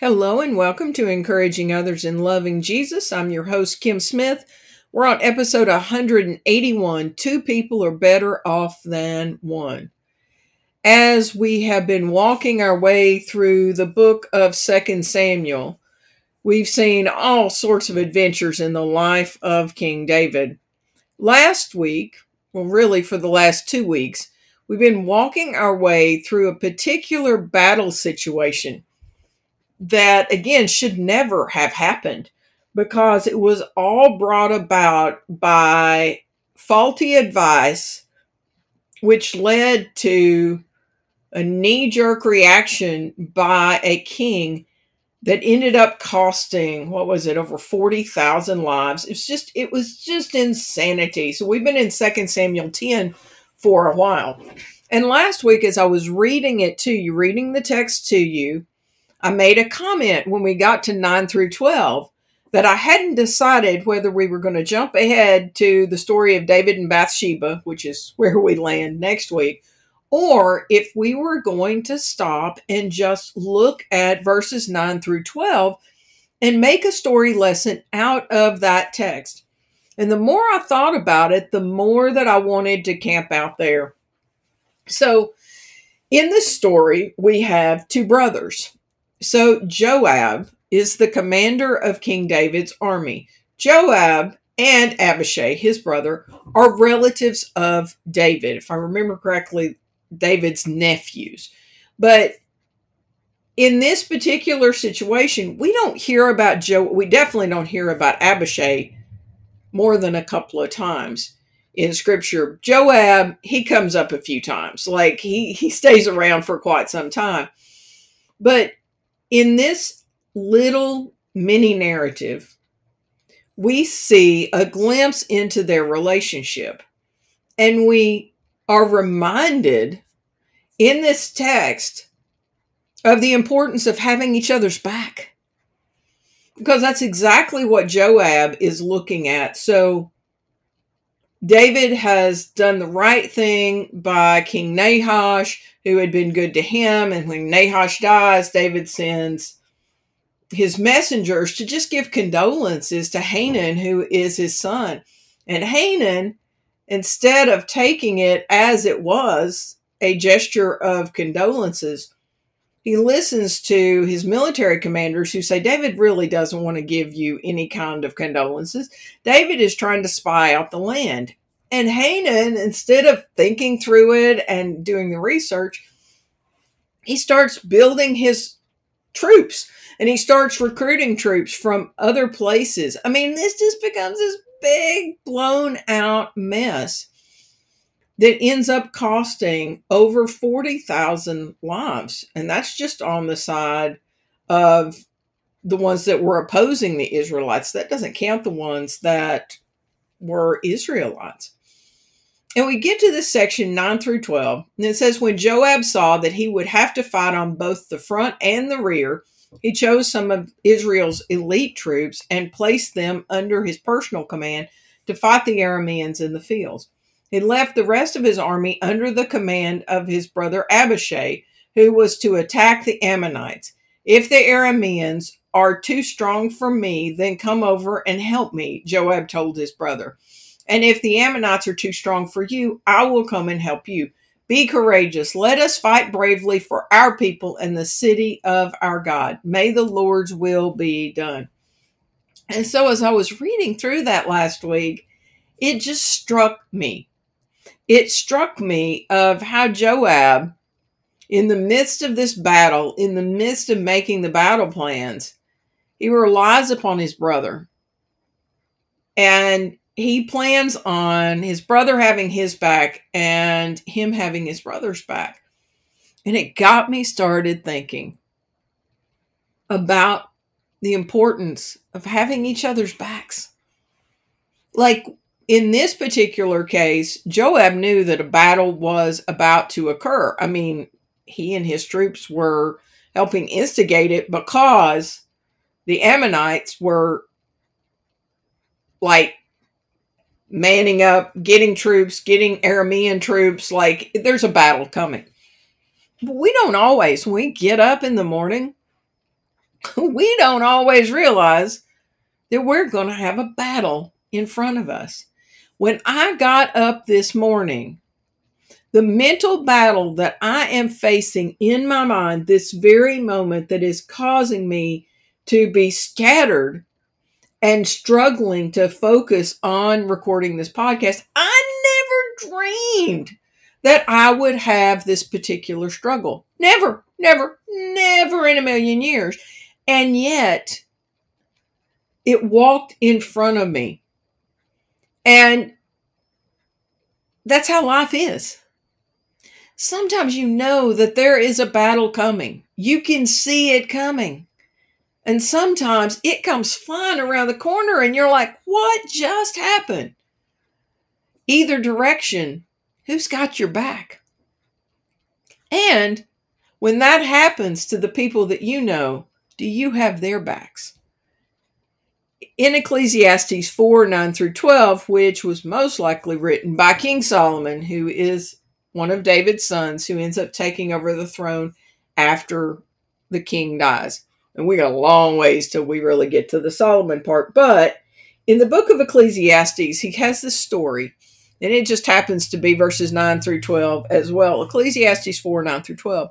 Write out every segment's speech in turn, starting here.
Hello and welcome to Encouraging Others in Loving Jesus. I'm your host, Kim Smith. We're on episode 181 Two People Are Better Off Than One. As we have been walking our way through the book of Second Samuel, we've seen all sorts of adventures in the life of King David. Last week, well, really for the last two weeks, we've been walking our way through a particular battle situation that, again, should never have happened because it was all brought about by faulty advice, which led to a knee jerk reaction by a king that ended up costing what was it over 40,000 lives. It was just it was just insanity. So we've been in 2 Samuel 10 for a while. And last week as I was reading it to you reading the text to you I made a comment when we got to 9 through 12 that I hadn't decided whether we were going to jump ahead to the story of David and Bathsheba which is where we land next week or if we were going to stop and just look at verses 9 through 12 and make a story lesson out of that text. And the more I thought about it, the more that I wanted to camp out there. So, in this story, we have two brothers. So, Joab is the commander of King David's army. Joab and Abishai, his brother, are relatives of David. If I remember correctly, David's nephews. But in this particular situation, we don't hear about Joe. We definitely don't hear about Abishai more than a couple of times in scripture. Joab, he comes up a few times. Like he he stays around for quite some time. But in this little mini narrative, we see a glimpse into their relationship. And we are reminded in this text of the importance of having each other's back. Because that's exactly what Joab is looking at. So, David has done the right thing by King Nahash, who had been good to him. And when Nahash dies, David sends his messengers to just give condolences to Hanan, who is his son. And Hanan instead of taking it as it was a gesture of condolences, he listens to his military commanders who say David really doesn't want to give you any kind of condolences. David is trying to spy out the land. And Hanan, instead of thinking through it and doing the research, he starts building his troops and he starts recruiting troops from other places. I mean, this just becomes this big blown out mess that ends up costing over 40,000 lives. And that's just on the side of the ones that were opposing the Israelites. That doesn't count the ones that were Israelites. And we get to this section 9 through 12, and it says, When Joab saw that he would have to fight on both the front and the rear, he chose some of Israel's elite troops and placed them under his personal command to fight the Arameans in the fields. He left the rest of his army under the command of his brother Abishai, who was to attack the Ammonites. If the Arameans are too strong for me, then come over and help me, Joab told his brother. And if the Ammonites are too strong for you, I will come and help you. Be courageous. Let us fight bravely for our people and the city of our God. May the Lord's will be done. And so, as I was reading through that last week, it just struck me. It struck me of how Joab, in the midst of this battle, in the midst of making the battle plans, he relies upon his brother. And he plans on his brother having his back and him having his brother's back. And it got me started thinking about the importance of having each other's backs. Like in this particular case, Joab knew that a battle was about to occur. I mean, he and his troops were helping instigate it because the Ammonites were like manning up, getting troops, getting Aramean troops. Like there's a battle coming. But we don't always, when we get up in the morning, we don't always realize that we're going to have a battle in front of us. When I got up this morning, the mental battle that I am facing in my mind this very moment that is causing me to be scattered and struggling to focus on recording this podcast, I never dreamed that I would have this particular struggle. Never, never, never in a million years. And yet, it walked in front of me. And that's how life is. Sometimes you know that there is a battle coming, you can see it coming. And sometimes it comes flying around the corner, and you're like, what just happened? Either direction, who's got your back? And when that happens to the people that you know, do you have their backs? In Ecclesiastes 4 9 through 12, which was most likely written by King Solomon, who is one of David's sons, who ends up taking over the throne after the king dies. And we got a long ways till we really get to the Solomon part. But in the book of Ecclesiastes, he has this story, and it just happens to be verses 9 through 12 as well. Ecclesiastes 4 9 through 12.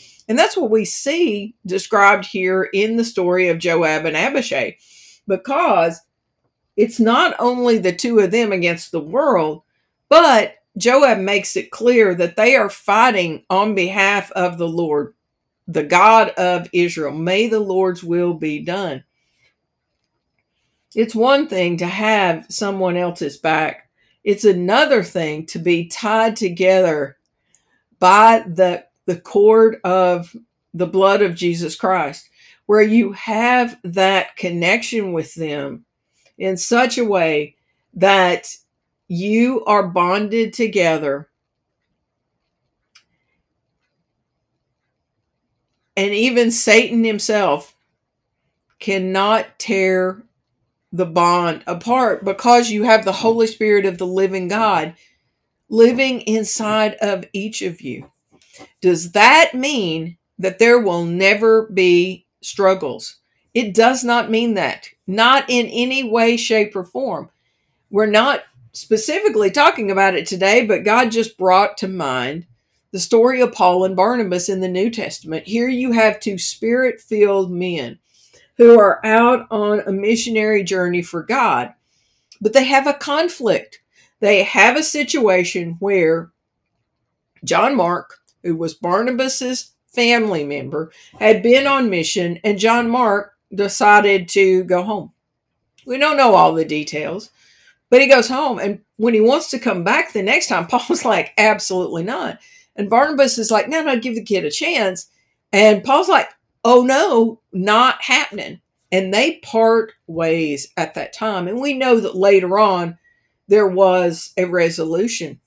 And that's what we see described here in the story of Joab and Abishai, because it's not only the two of them against the world, but Joab makes it clear that they are fighting on behalf of the Lord the God of Israel. May the Lord's will be done. It's one thing to have someone else's back, it's another thing to be tied together by the, the cord of the blood of Jesus Christ, where you have that connection with them in such a way that you are bonded together And even Satan himself cannot tear the bond apart because you have the Holy Spirit of the living God living inside of each of you. Does that mean that there will never be struggles? It does not mean that. Not in any way, shape, or form. We're not specifically talking about it today, but God just brought to mind the story of Paul and Barnabas in the New Testament. Here you have two spirit filled men who are out on a missionary journey for God, but they have a conflict. They have a situation where John Mark, who was Barnabas's family member, had been on mission, and John Mark decided to go home. We don't know all the details, but he goes home. And when he wants to come back the next time, Paul's like, absolutely not. And Barnabas is like, no, no, give the kid a chance. And Paul's like, oh no, not happening. And they part ways at that time. And we know that later on there was a resolution.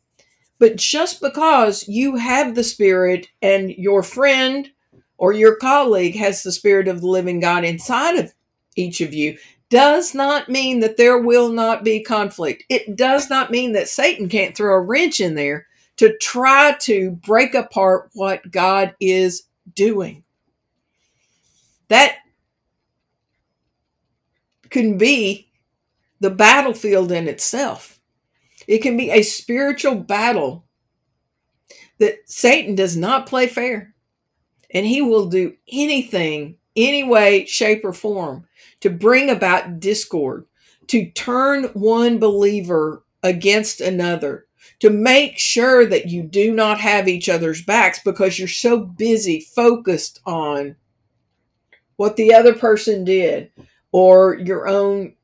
But just because you have the Spirit and your friend or your colleague has the Spirit of the living God inside of each of you does not mean that there will not be conflict. It does not mean that Satan can't throw a wrench in there to try to break apart what God is doing. That can be the battlefield in itself. It can be a spiritual battle that Satan does not play fair. And he will do anything, any way, shape, or form to bring about discord, to turn one believer against another, to make sure that you do not have each other's backs because you're so busy focused on what the other person did or your own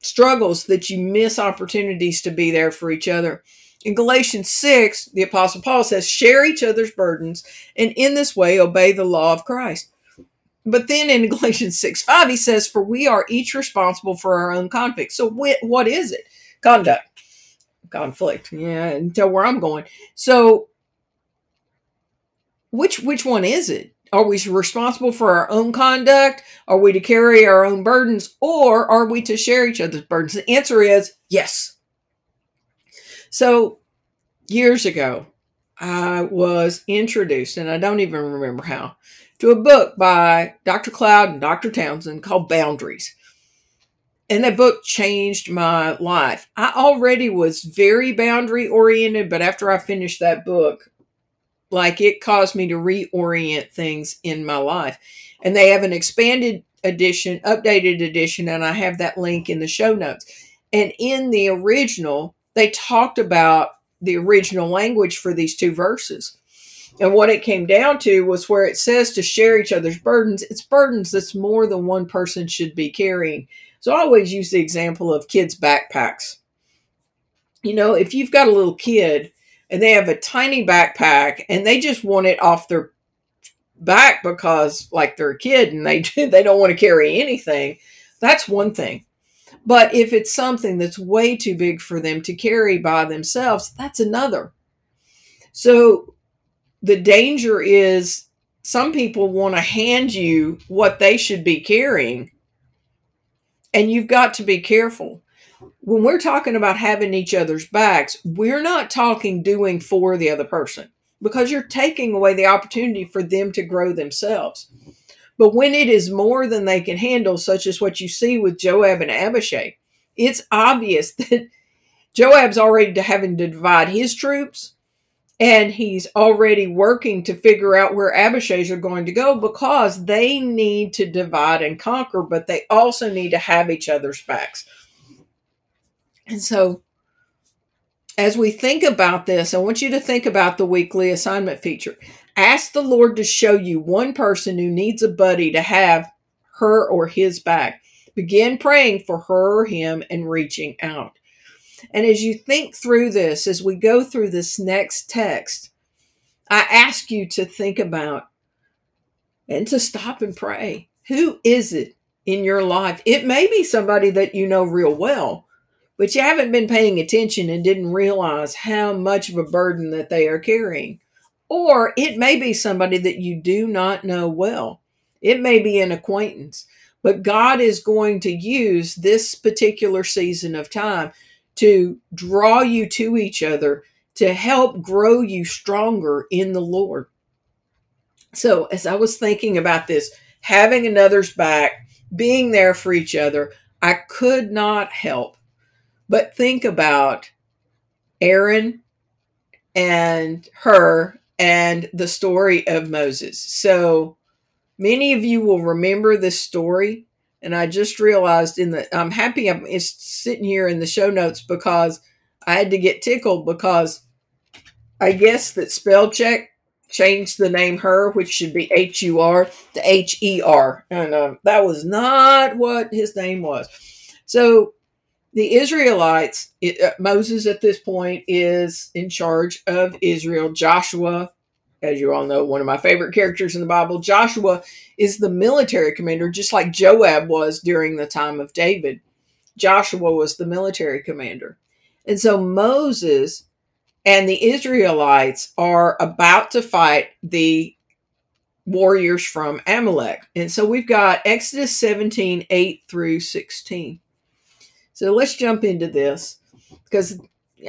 struggles that you miss opportunities to be there for each other. In Galatians 6, the Apostle Paul says, Share each other's burdens and in this way obey the law of Christ. but then in Galatians 6 5, he says, For we are each responsible for our own conflict. So, wh- what is it? Conduct. Conflict. Yeah, tell where I'm going. So, which which one is it? Are we responsible for our own conduct? Are we to carry our own burdens? Or are we to share each other's burdens? The answer is yes. So, years ago, I was introduced, and I don't even remember how, to a book by Dr. Cloud and Dr. Townsend called Boundaries. And that book changed my life. I already was very boundary oriented, but after I finished that book, like it caused me to reorient things in my life. And they have an expanded edition, updated edition, and I have that link in the show notes. And in the original, they talked about the original language for these two verses. And what it came down to was where it says to share each other's burdens, it's burdens that's more than one person should be carrying. So I always use the example of kids' backpacks. You know, if you've got a little kid and they have a tiny backpack and they just want it off their back because like they're a kid and they they don't want to carry anything, that's one thing. But if it's something that's way too big for them to carry by themselves, that's another. So the danger is some people want to hand you what they should be carrying, and you've got to be careful. When we're talking about having each other's backs, we're not talking doing for the other person because you're taking away the opportunity for them to grow themselves. But when it is more than they can handle, such as what you see with Joab and Abishai, it's obvious that Joab's already having to divide his troops and he's already working to figure out where Abishai's are going to go because they need to divide and conquer, but they also need to have each other's backs. And so, as we think about this, I want you to think about the weekly assignment feature. Ask the Lord to show you one person who needs a buddy to have her or his back. Begin praying for her or him and reaching out. And as you think through this, as we go through this next text, I ask you to think about and to stop and pray. Who is it in your life? It may be somebody that you know real well, but you haven't been paying attention and didn't realize how much of a burden that they are carrying. Or it may be somebody that you do not know well. It may be an acquaintance, but God is going to use this particular season of time to draw you to each other to help grow you stronger in the Lord. So, as I was thinking about this, having another's back, being there for each other, I could not help but think about Aaron and Hur and the story of Moses. So, many of you will remember this story and I just realized in the I'm happy I'm it's sitting here in the show notes because I had to get tickled because I guess that spell check changed the name her, which should be H U R to H E R, and uh, that was not what his name was. So the Israelites, it, uh, Moses at this point is in charge of Israel. Joshua as you all know, one of my favorite characters in the Bible. Joshua is the military commander, just like Joab was during the time of David. Joshua was the military commander. And so Moses and the Israelites are about to fight the warriors from Amalek. And so we've got Exodus 17, 8 through 16. So let's jump into this because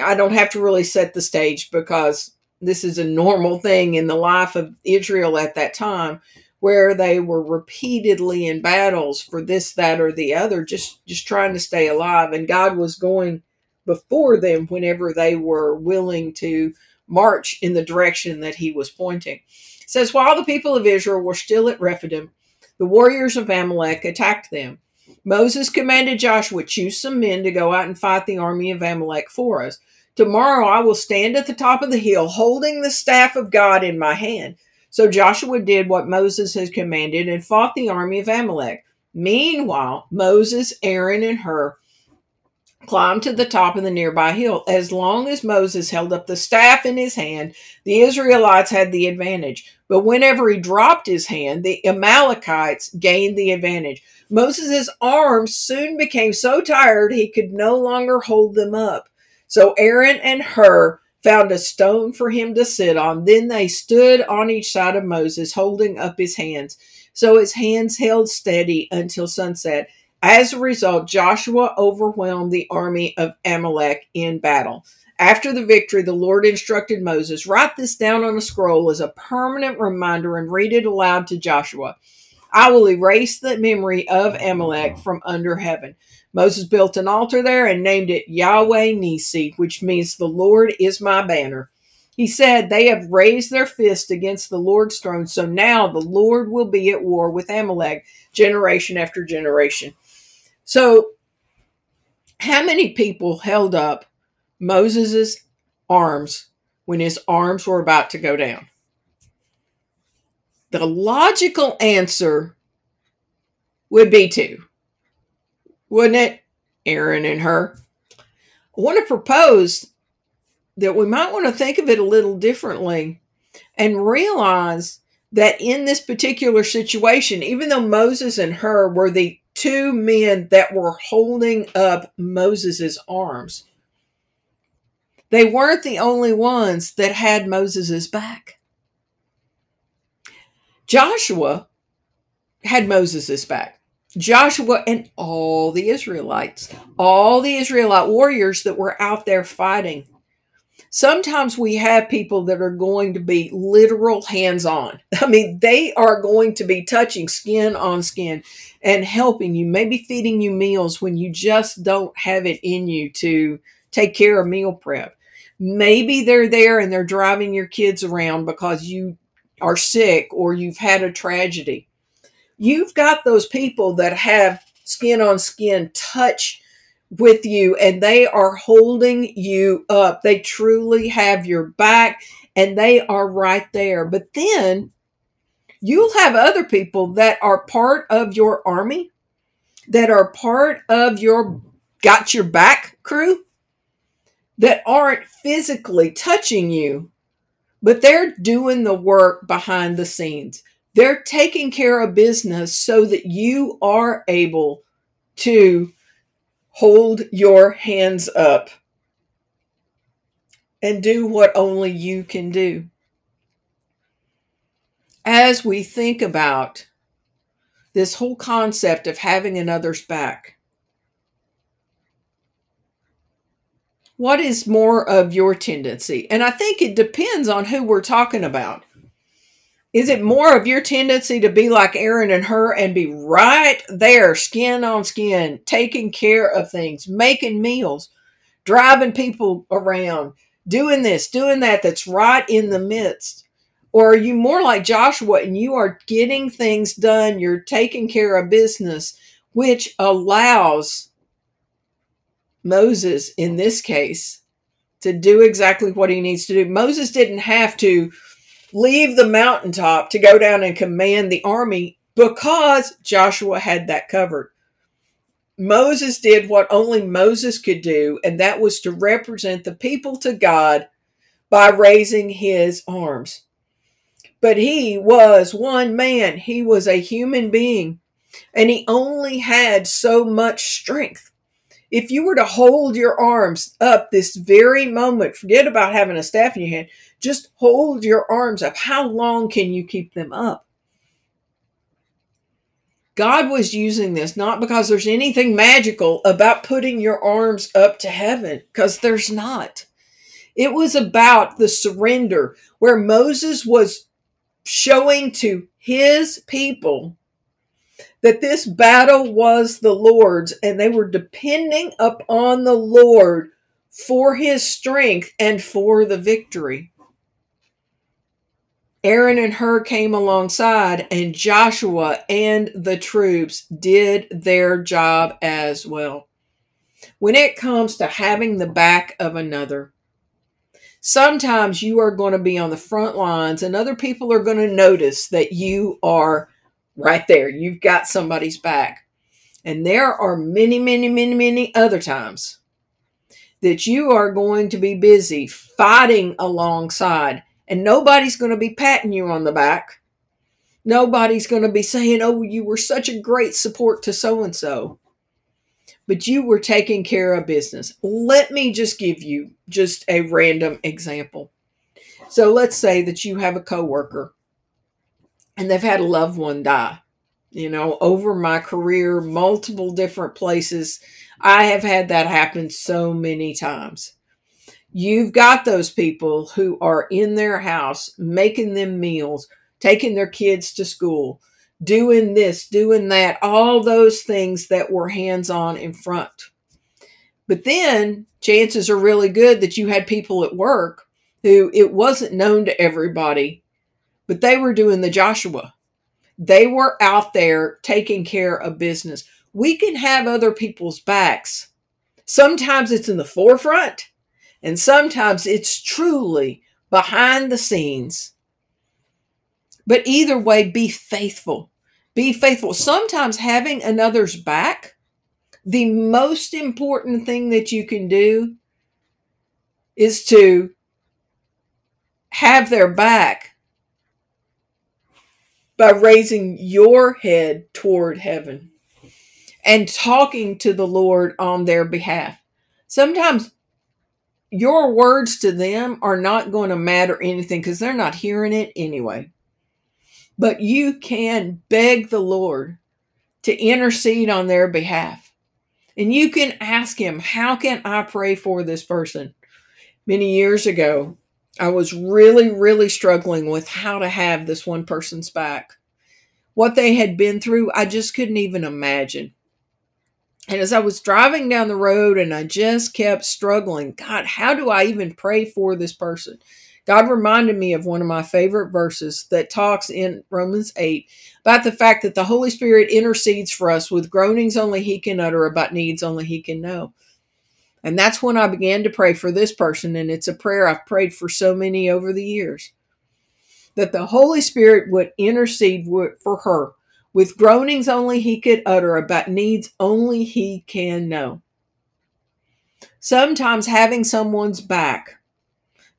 I don't have to really set the stage because this is a normal thing in the life of Israel at that time where they were repeatedly in battles for this that or the other just just trying to stay alive. And God was going before them whenever they were willing to march in the direction that he was pointing. It says while the people of Israel were still at Rephidim the warriors of Amalek attacked them Moses commanded Joshua choose some men to go out and fight the army of Amalek for us Tomorrow I will stand at the top of the hill holding the staff of God in my hand. So Joshua did what Moses had commanded and fought the army of Amalek. Meanwhile, Moses, Aaron, and Hur climbed to the top of the nearby hill. As long as Moses held up the staff in his hand, the Israelites had the advantage. But whenever he dropped his hand, the Amalekites gained the advantage. Moses' arms soon became so tired he could no longer hold them up. So Aaron and Hur found a stone for him to sit on. Then they stood on each side of Moses, holding up his hands. So his hands held steady until sunset. As a result, Joshua overwhelmed the army of Amalek in battle. After the victory, the Lord instructed Moses, Write this down on a scroll as a permanent reminder and read it aloud to Joshua. I will erase the memory of Amalek from under heaven. Moses built an altar there and named it Yahweh Nisi, which means the Lord is my banner. He said, They have raised their fist against the Lord's throne, so now the Lord will be at war with Amalek generation after generation. So, how many people held up Moses' arms when his arms were about to go down? The logical answer would be two, wouldn't it? Aaron and Hur. I want to propose that we might want to think of it a little differently and realize that in this particular situation, even though Moses and Hur were the two men that were holding up Moses' arms, they weren't the only ones that had Moses' back. Joshua had Moses' back. Joshua and all the Israelites, all the Israelite warriors that were out there fighting. Sometimes we have people that are going to be literal hands on. I mean, they are going to be touching skin on skin and helping you, maybe feeding you meals when you just don't have it in you to take care of meal prep. Maybe they're there and they're driving your kids around because you are sick or you've had a tragedy. You've got those people that have skin on skin touch with you and they are holding you up. They truly have your back and they are right there. But then you'll have other people that are part of your army, that are part of your got your back crew that aren't physically touching you, but they're doing the work behind the scenes. They're taking care of business so that you are able to hold your hands up and do what only you can do. As we think about this whole concept of having another's back, what is more of your tendency? And I think it depends on who we're talking about. Is it more of your tendency to be like Aaron and Hur and be right there, skin on skin, taking care of things, making meals, driving people around, doing this, doing that, that's right in the midst? Or are you more like Joshua and you are getting things done, you're taking care of business, which allows Moses in this case to do exactly what he needs to do. Moses didn't have to leave the mountaintop to go down and command the army because Joshua had that covered. Moses did what only Moses could do, and that was to represent the people to God by raising his arms. But he was one man, he was a human being, and he only had so much strength if you were to hold your arms up this very moment, forget about having a staff in your hand, just hold your arms up. How long can you keep them up? God was using this not because there's anything magical about putting your arms up to heaven, because there's not. It was about the surrender where Moses was showing to his people that this battle was the Lord's and they were depending upon the Lord for his strength and for the victory. Aaron and Hur came alongside, and Joshua and the troops did their job as well. When it comes to having the back of another, sometimes you are going to be on the front lines, and other people are going to notice that you are right there. You've got somebody's back. And there are many, many, many, many other times that you are going to be busy fighting alongside And nobody's going to be patting you on the back. Nobody's going to be saying, oh, you were such a great support to so and so. But you were taking care of business. Let me just give you just a random example. So let's say that you have a coworker and they've had a loved one die. You know, over my career, multiple different places, I have had that happen so many times. You've got those people who are in their house making them meals, taking their kids to school, doing this, doing that, all those things that were hands on in front. But then chances are really good that you had people at work who it wasn't known to everybody, but they were doing the Joshua. They were out there taking care of business. We can have other people's backs. Sometimes it's in the forefront, and sometimes it's truly behind the scenes. But either way, be faithful. Be faithful. Sometimes having another's back, the most important thing that you can do is to have their back by raising your head toward heaven and talking to the Lord on their behalf. Sometimes your words to them are not going to matter anything because they're not hearing it anyway. But you can beg the Lord to intercede on their behalf. And you can ask Him, How can I pray for this person? Many years ago, I was really, really struggling with how to have this one person's back. What they had been through, I just couldn't even imagine. And as I was driving down the road and I just kept struggling, God, how do I even pray for this person? God reminded me of one of my favorite verses that talks in Romans 8 about the fact that the Holy Spirit intercedes for us with groanings only He can utter about needs only He can know. And that's when I began to pray for this person. And it's a prayer I've prayed for so many over the years that the Holy Spirit would intercede for her with groanings only He could utter about needs only He can know. Sometimes having someone's back,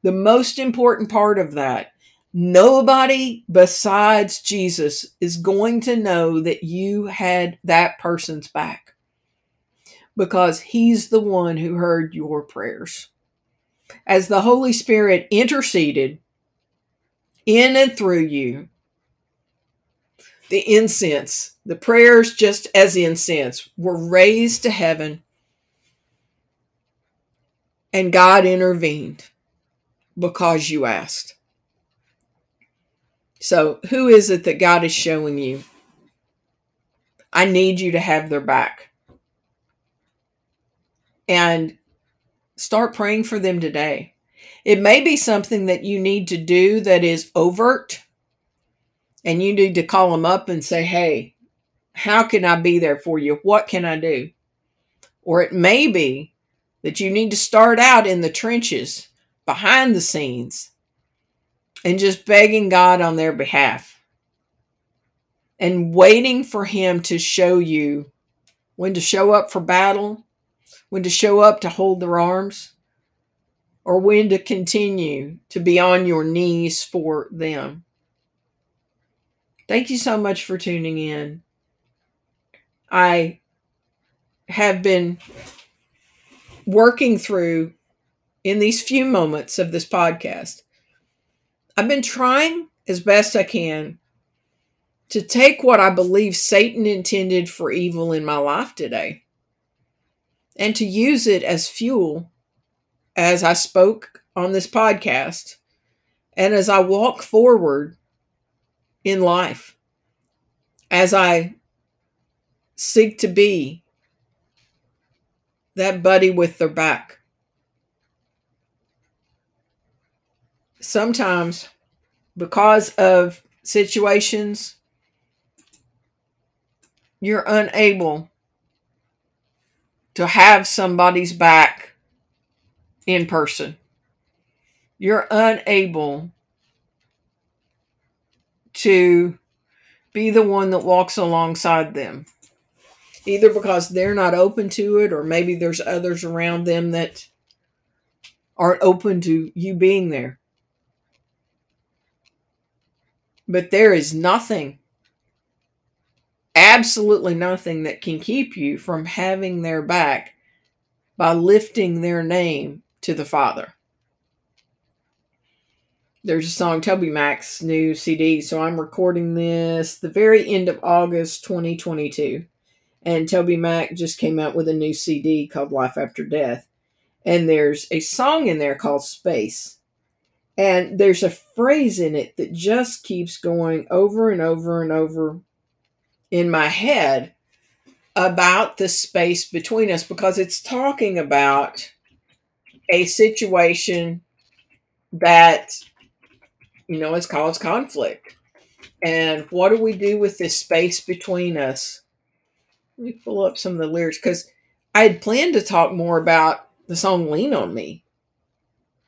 the most important part of that, nobody besides Jesus is going to know that you had that person's back because He's the one who heard your prayers. As the Holy Spirit interceded in and through you, the incense, the prayers just as incense, were raised to heaven, and God intervened because you asked. So, who is it that God is showing you? I need you to have their back and start praying for them today. It may be something that you need to do that is overt, and you need to call them up and say, Hey, how can I be there for you? What can I do? Or it may be that you need to start out in the trenches, behind the scenes, and just begging God on their behalf and waiting for Him to show you when to show up for battle when to show up to hold their arms, or when to continue to be on your knees for them. Thank you so much for tuning in. I have been working through in these few moments of this podcast. I've been trying as best I can to take what I believe Satan intended for evil in my life today and to use it as fuel as I spoke on this podcast and as I walk forward in life, as I seek to be that buddy with their back. Sometimes, because of situations, you're unable to have somebody's back in person. You're unable to be the one that walks alongside them, either because they're not open to it, or maybe there's others around them that aren't open to you being there. But there is nothing, absolutely nothing that can keep you from having their back by lifting their name to the Father. There's a song, TobyMac's new CD. So I'm recording this the very end of August 2022. And TobyMac just came out with a new CD called Life After Death. And there's a song in there called Space. And there's a phrase in it that just keeps going over and over and over in my head about the space between us because it's talking about a situation that, you know, it's caused conflict. And what do we do with this space between us? Let me pull up some of the lyrics because I had planned to talk more about the song Lean on Me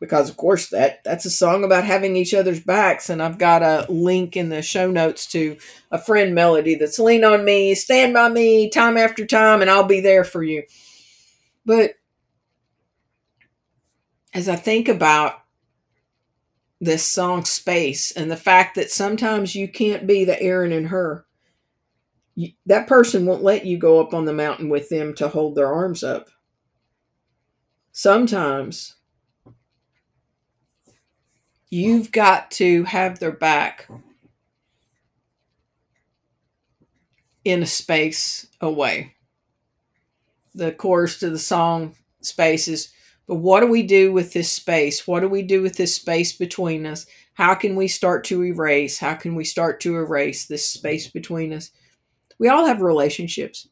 because of course that that's a song about having each other's backs and i've got a link in the show notes to a friend melody that's lean on me stand by me time after time and i'll be there for you. But as i think about this song space and the fact that sometimes you can't be the aaron and Hur you, that person won't let you go up on the mountain with them to hold their arms up. Sometimes You've got to have their back in a space away. The chorus to the song spaces. But what do we do with this space? What do we do with this space between us? How can we start to erase? How can we start to erase this space between us? We all have relationships.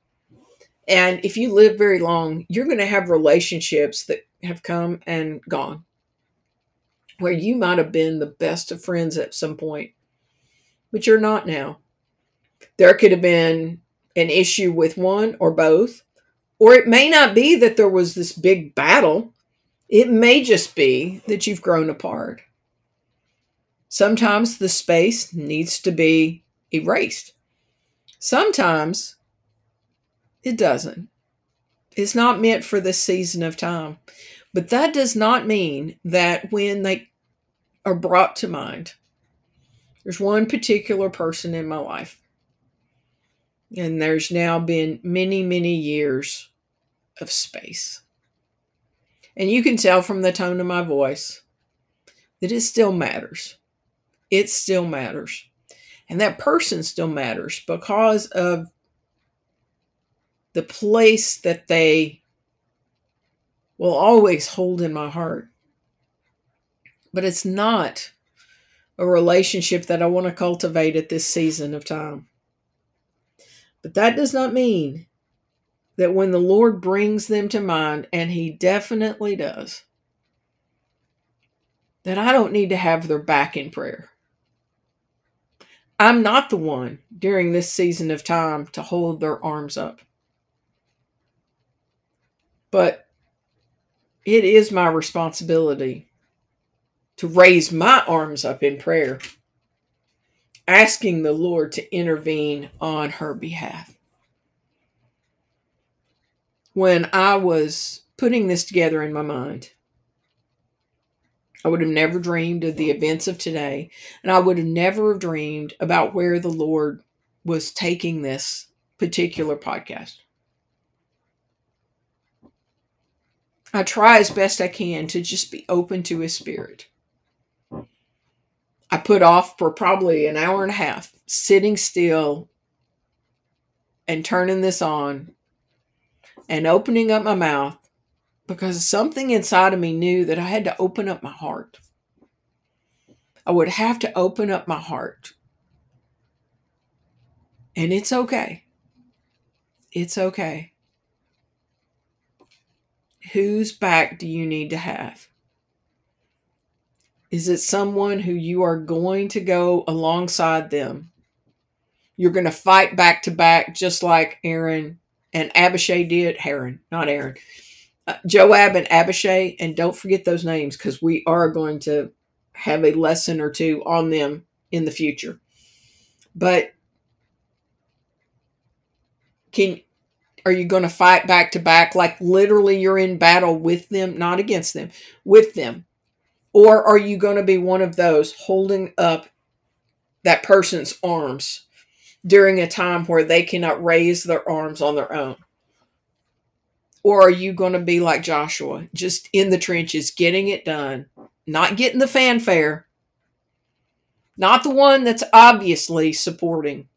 And if you live very long, you're going to have relationships that have come and gone where you might have been the best of friends at some point, but you're not now. There could have been an issue with one or both, or it may not be that there was this big battle. It may just be that you've grown apart. Sometimes the space needs to be erased. Sometimes it doesn't. It's not meant for this season of time. But that does not mean that when they are brought to mind. There's one particular person in my life, and there's now been many, many years of space. And you can tell from the tone of my voice that it still matters. It still matters. And that person still matters because of the place that they will always hold in my heart but it's not a relationship that I want to cultivate at this season of time. But that does not mean that when the Lord brings them to mind, and He definitely does, that I don't need to have their back in prayer. I'm not the one during this season of time to hold their arms up. But it is my responsibility to raise my arms up in prayer, asking the Lord to intervene on her behalf. When I was putting this together in my mind, I would have never dreamed of the events of today, and I would have never dreamed about where the Lord was taking this particular podcast. I try as best I can to just be open to His Spirit. I put off for probably an hour and a half sitting still and turning this on and opening up my mouth because something inside of me knew that I had to open up my heart. I would have to open up my heart. And it's okay. It's okay. Whose back do you need to have? Is it someone who you are going to go alongside them? You're going to fight back to back, just like Aaron and Abishai did. Aaron, not Aaron. Uh, Joab and Abishai. And don't forget those names because we are going to have a lesson or two on them in the future. But can are you going to fight back to back like literally you're in battle with them, not against them, with them? Or are you going to be one of those holding up that person's arms during a time where they cannot raise their arms on their own? Or are you going to be like Joshua, just in the trenches, getting it done, not getting the fanfare, not the one that's obviously supporting,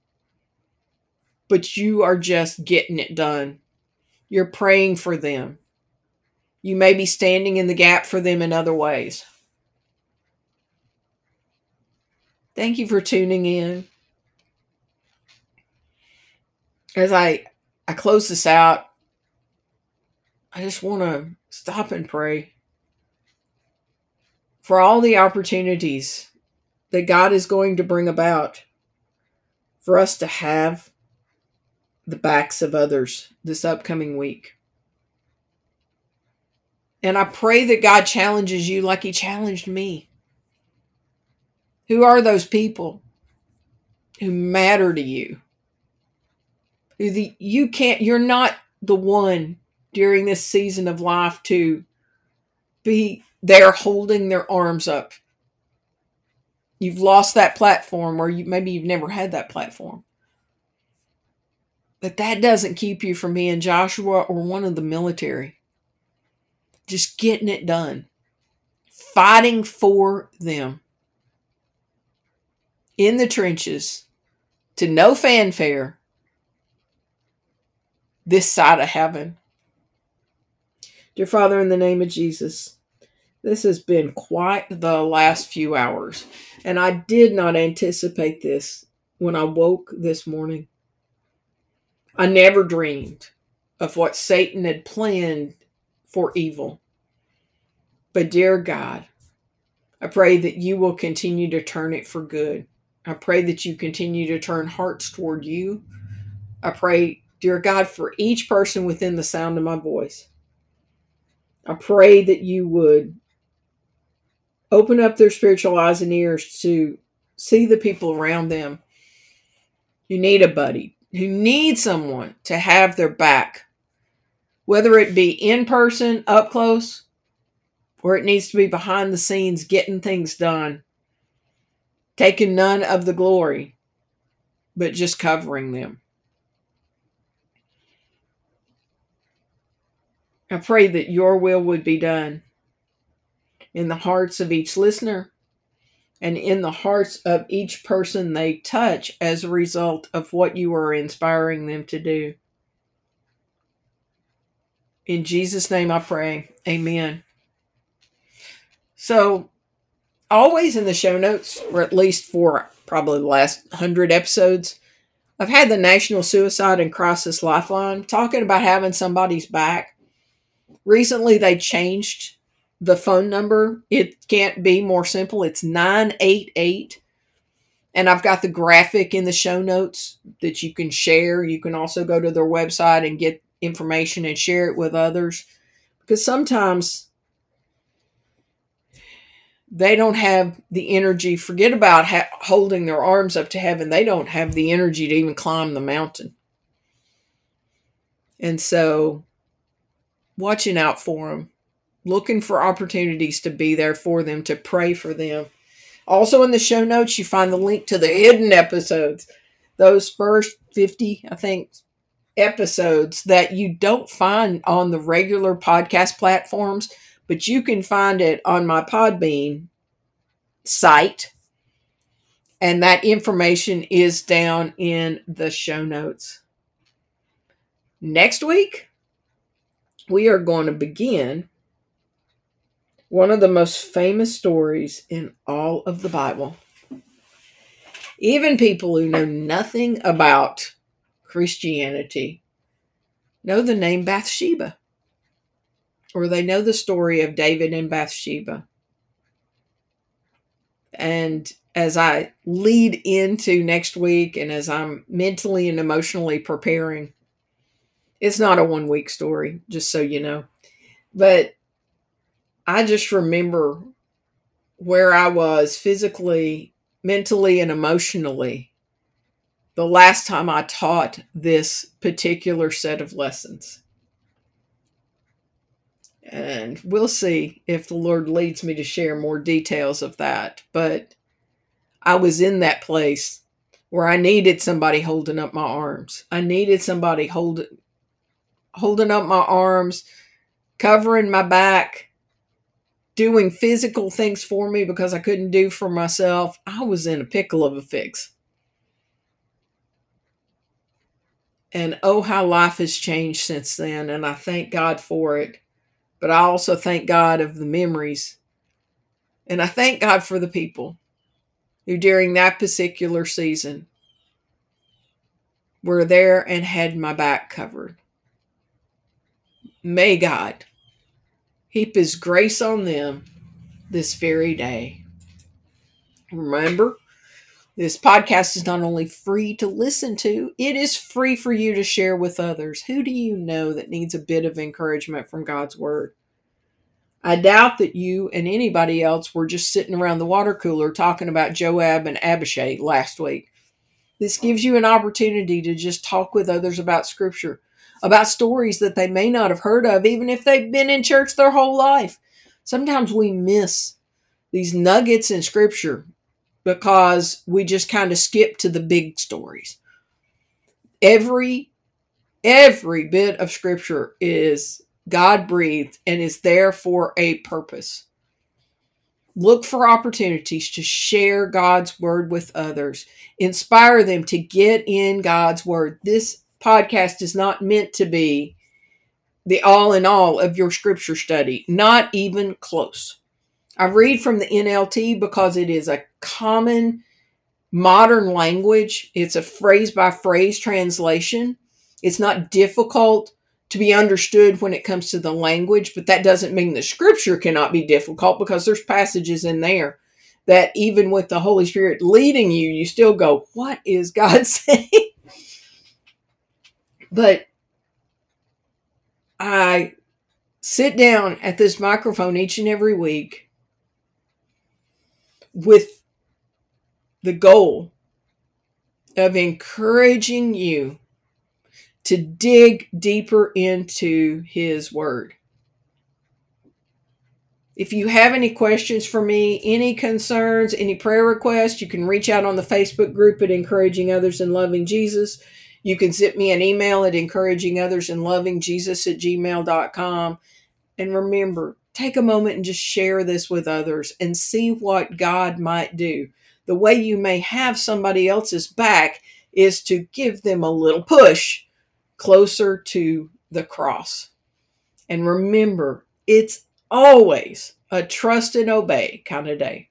but you are just getting it done? You're praying for them. You may be standing in the gap for them in other ways. Thank you for tuning in. As I I close this out, I just want to stop and pray for all the opportunities that God is going to bring about for us to have the backs of others this upcoming week. And I pray that God challenges you like He challenged me. Who are those people who matter to you? Who the, you can't, you're not the one during this season of life to be there holding their arms up. You've lost that platform, or you, maybe you've never had that platform. But that doesn't keep you from being Joshua or one of the military. Just getting it done, fighting for them in the trenches to no fanfare this side of heaven. Dear Father, in the name of Jesus, this has been quite the last few hours, and I did not anticipate this when I woke this morning. I never dreamed of what Satan had planned for evil. But, dear God, I pray that you will continue to turn it for good. I pray that you continue to turn hearts toward you. I pray, dear God, for each person within the sound of my voice. I pray that you would open up their spiritual eyes and ears to see the people around them You need a buddy, who need someone to have their back, whether it be in person, up close, or it needs to be behind the scenes, getting things done, taking none of the glory, but just covering them. I pray that your will would be done in the hearts of each listener and in the hearts of each person they touch as a result of what you are inspiring them to do. In Jesus' name I pray. Amen. So, always in the show notes, or at least for probably the last hundred episodes, I've had the National Suicide and Crisis Lifeline talking about having somebody's back recently they changed the phone number. It can't be more simple. It's 988. And I've got the graphic in the show notes that you can share. You can also go to their website and get information and share it with others. Because sometimes they don't have the energy. Forget about ha- holding their arms up to heaven. They don't have the energy to even climb the mountain. And so watching out for them, looking for opportunities to be there for them, to pray for them. Also, in the show notes, you find the link to the hidden episodes, those first 50, I think, episodes that you don't find on the regular podcast platforms, but you can find it on my Podbean site. And that information is down in the show notes. Next week, we are going to begin one of the most famous stories in all of the Bible. Even people who know nothing about Christianity know the name Bathsheba, or they know the story of David and Bathsheba. And as I lead into next week and as I'm mentally and emotionally preparing, it's not a one week story, just so you know. But I just remember where I was physically, mentally, and emotionally the last time I taught this particular set of lessons. And we'll see if the Lord leads me to share more details of that. But I was in that place where I needed somebody holding up my arms. I needed somebody holding holding up my arms, covering my back, doing physical things for me because I couldn't do for myself. I was in a pickle of a fix. And oh, how life has changed since then. And I thank God for it. But I also thank God of the memories. And I thank God for the people who, during that particular season, were there and had my back covered. May God heap his grace on them this very day. Remember, this podcast is not only free to listen to, it is free for you to share with others. Who do you know that needs a bit of encouragement from God's Word? I doubt that you and anybody else were just sitting around the water cooler talking about Joab and Abishai last week. This gives you an opportunity to just talk with others about Scripture, about stories that they may not have heard of, even if they've been in church their whole life. Sometimes we miss these nuggets in Scripture because we just kind of skip to the big stories. Every every bit of scripture is God breathed and is there for a purpose. Look for opportunities to share God's word with others. Inspire them to get in God's word. This podcast is not meant to be the all in all of your scripture study, not even close. I read from the NLT because it is a common modern language. It's a phrase by phrase translation. It's not difficult to be understood when it comes to the language, but that doesn't mean the scripture cannot be difficult because there's passages in there that even with the Holy Spirit leading you, you still go, What is God saying? But I sit down at this microphone each and every week with the goal of encouraging you to dig deeper into His Word. If you have any questions for me, any concerns, any prayer requests, you can reach out on the Facebook group at Encouraging Others and Loving Jesus. You can send me an email at encouraging others and loving Jesus at gmail.com. And remember, take a moment and just share this with others and see what God might do. The way you may have somebody else's back is to give them a little push closer to the cross. And remember, it's always a trust and obey kind of day.